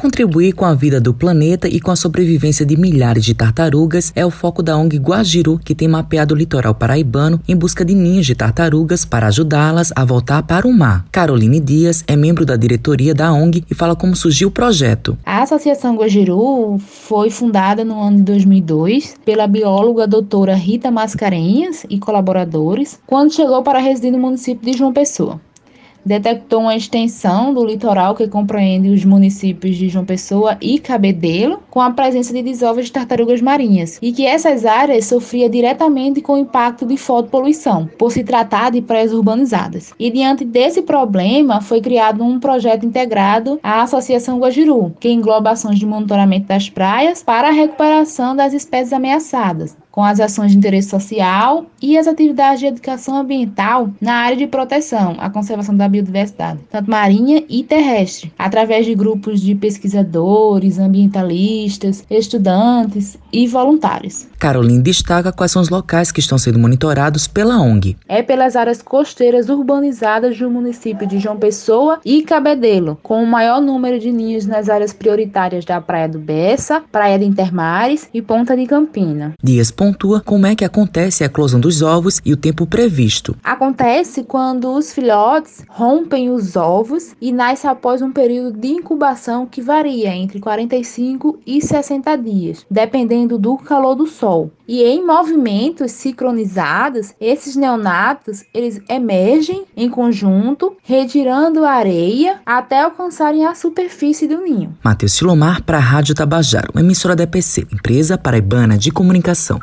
Contribuir com a vida do planeta e com a sobrevivência de milhares de tartarugas é o foco da ONG Guajiru, que tem mapeado o litoral paraibano em busca de ninhos de tartarugas para ajudá-las a voltar para o mar. Caroline Dias é membro da diretoria da ONG e fala como surgiu o projeto. A Associação Guajiru foi fundada no ano de 2002 pela bióloga doutora Rita Mascarenhas e colaboradores, quando chegou para residir no município de João Pessoa detectou uma extensão do litoral que compreende os municípios de João Pessoa e Cabedelo, com a presença de desovas de tartarugas marinhas, e que essas áreas sofriam diretamente com o impacto de fotopoluição, por se tratar de praias urbanizadas. E diante desse problema, foi criado um projeto integrado à Associação Guajiru, que engloba ações de monitoramento das praias para a recuperação das espécies ameaçadas, com as ações de interesse social e as atividades de educação ambiental na área de proteção, a conservação da biodiversidade, tanto marinha e terrestre, através de grupos de pesquisadores, ambientalistas, estudantes e voluntários. Caroline destaca quais são os locais que estão sendo monitorados pela ONG. É pelas áreas costeiras urbanizadas do município de João Pessoa e Cabedelo, com o maior número de ninhos nas áreas prioritárias da Praia do Bessa, Praia de Intermares e Ponta de Campina. Dias pontua como é que acontece a eclosão dos ovos e o tempo previsto. Acontece quando os filhotes rompem os ovos e nasce após um período de incubação que varia entre 45 e 60 dias, dependendo do calor do sol. E em movimentos sincronizados, esses neonatos eles emergem em conjunto, retirando a areia até alcançarem a superfície do ninho. Matheus Silomar para a Rádio Tabajaro, emissora da EPC, empresa paraibana de comunicação.